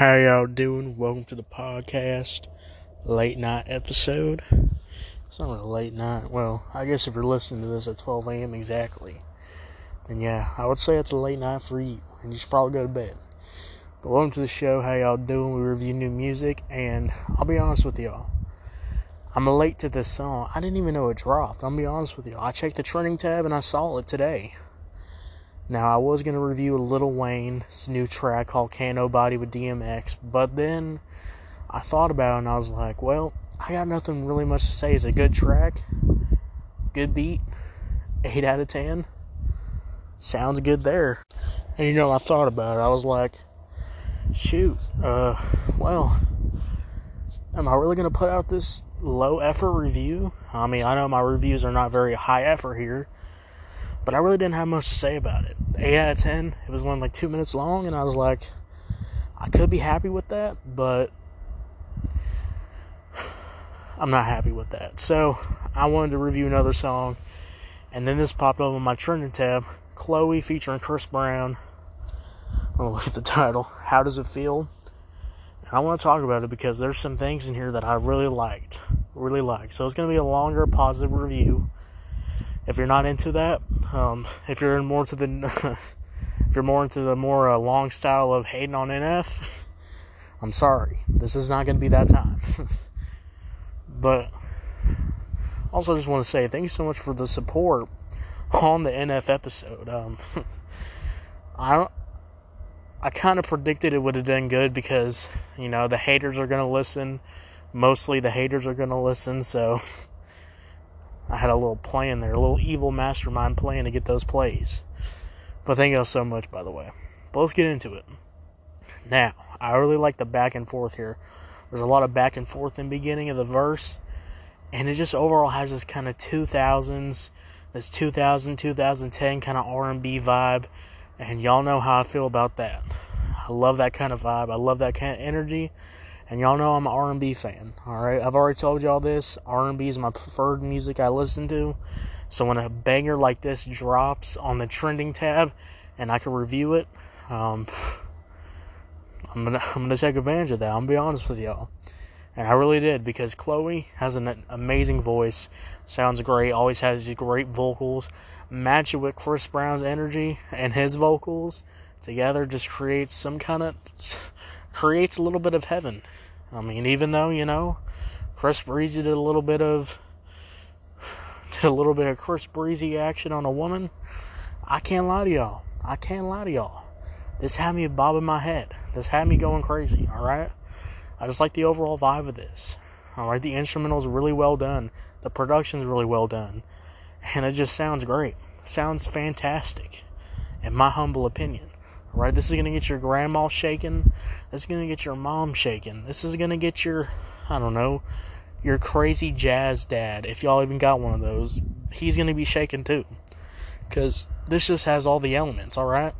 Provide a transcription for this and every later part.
How y'all doing? Welcome to the podcast, late night episode. It's not really late night. Well, I guess if you're listening to this at 12 a.m. exactly, then yeah, I would say it's a late night for you, and you should probably go to bed. But welcome to the show. How y'all doing? We review new music, and I'll be honest with y'all. I'm late to this song. I didn't even know it dropped. I'll be honest with you. I checked the trending tab and I saw it today. Now, I was going to review Lil Wayne's new track called Can't Nobody with DMX, but then I thought about it and I was like, well, I got nothing really much to say. It's a good track, good beat, 8 out of 10. Sounds good there. And you know, I thought about it. I was like, shoot, uh, well, am I really going to put out this low effort review? I mean, I know my reviews are not very high effort here but I really didn't have much to say about it. 8 out of 10. It was only like 2 minutes long, and I was like, I could be happy with that, but I'm not happy with that. So I wanted to review another song, and then this popped up on my trending tab Chloe featuring Chris Brown. I'll look at the title. How does it feel? And I want to talk about it because there's some things in here that I really liked. Really liked. So it's going to be a longer, positive review if you're not into that, um, if you're more to the, if you're more into the more uh, long style of hating on NF, I'm sorry, this is not going to be that time. but also, just want to say thank you so much for the support on the NF episode. Um, I don't. I kind of predicted it would have done good because you know the haters are going to listen. Mostly the haters are going to listen, so I had a little plan there, a little evil mastermind plan to get those plays. But thank you so much, by the way. But let's get into it. Now, I really like the back and forth here. There's a lot of back and forth in the beginning of the verse, and it just overall has this kind of 2000s, this 2000, 2010 kind of R&B vibe, and y'all know how I feel about that. I love that kind of vibe. I love that kind of energy. And y'all know I'm an R&B fan. All right, I've already told y'all this. R&B is my preferred music I listen to. So when a banger like this drops on the trending tab, and I can review it, um, I'm gonna I'm gonna take advantage of that. I'm gonna be honest with y'all. And I really did because Chloe has an amazing voice, sounds great, always has great vocals. Match it with Chris Brown's energy and his vocals together just creates some kind of creates a little bit of heaven. I mean, even though you know, Chris Breezy did a little bit of did a little bit of Chris Breezy action on a woman. I can't lie to y'all. I can't lie to y'all. This had me bobbing my head. This had me going crazy. All right. I just like the overall vibe of this. All right. The instrumental's really well done. The production's really well done, and it just sounds great. Sounds fantastic, in my humble opinion. Right? This is going to get your grandma shaken. This is going to get your mom shaken. This is going to get your, I don't know, your crazy jazz dad. If y'all even got one of those, he's going to be shaken too. Because this just has all the elements, alright?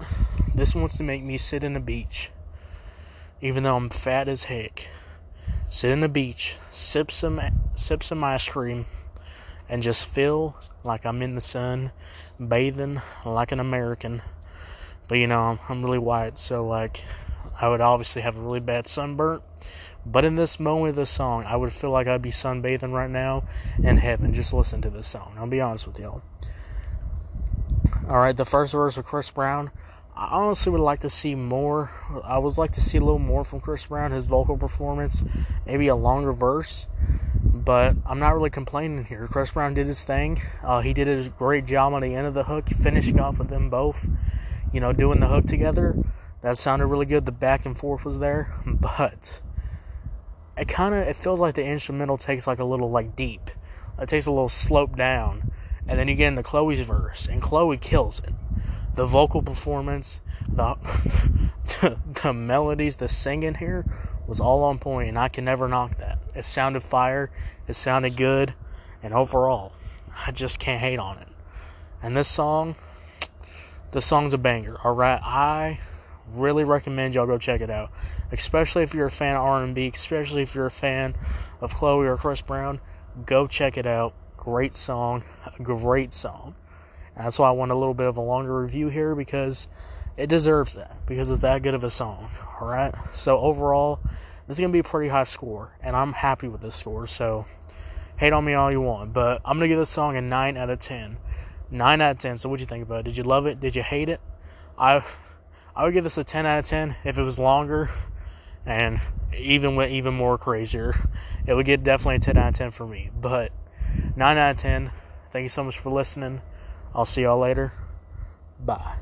This wants to make me sit in the beach. Even though I'm fat as heck. Sit in the beach, sip some sip some ice cream, and just feel like I'm in the sun, bathing like an American. But you know, I'm, I'm really white, so like I would obviously have a really bad sunburn. But in this moment of the song, I would feel like I'd be sunbathing right now in heaven. Just listen to this song. I'll be honest with y'all. Alright, the first verse of Chris Brown. I honestly would like to see more. I would like to see a little more from Chris Brown, his vocal performance, maybe a longer verse. But I'm not really complaining here. Chris Brown did his thing. Uh, he did a great job on the end of the hook, finishing off with them both you know, doing the hook together. That sounded really good. The back and forth was there, but it kind of it feels like the instrumental takes like a little like deep. It takes a little slope down, and then you get into Chloe's verse, and Chloe kills it. The vocal performance, the the, the melodies, the singing here was all on point, and I can never knock that. It sounded fire. It sounded good, and overall, I just can't hate on it. And this song, the song's a banger. All right, I really recommend y'all go check it out, especially if you're a fan of R&B, especially if you're a fan of Chloe or Chris Brown. Go check it out. Great song, great song. And that's why I want a little bit of a longer review here because it deserves that because it's that good of a song. All right. So overall, this is gonna be a pretty high score, and I'm happy with this score. So hate on me all you want, but I'm gonna give this song a nine out of ten. Nine out of ten. So what you think about it? Did you love it? Did you hate it? I I would give this a ten out of ten if it was longer, and even went even more crazier, it would get definitely a ten out of ten for me. But nine out of ten. Thank you so much for listening. I'll see y'all later. Bye.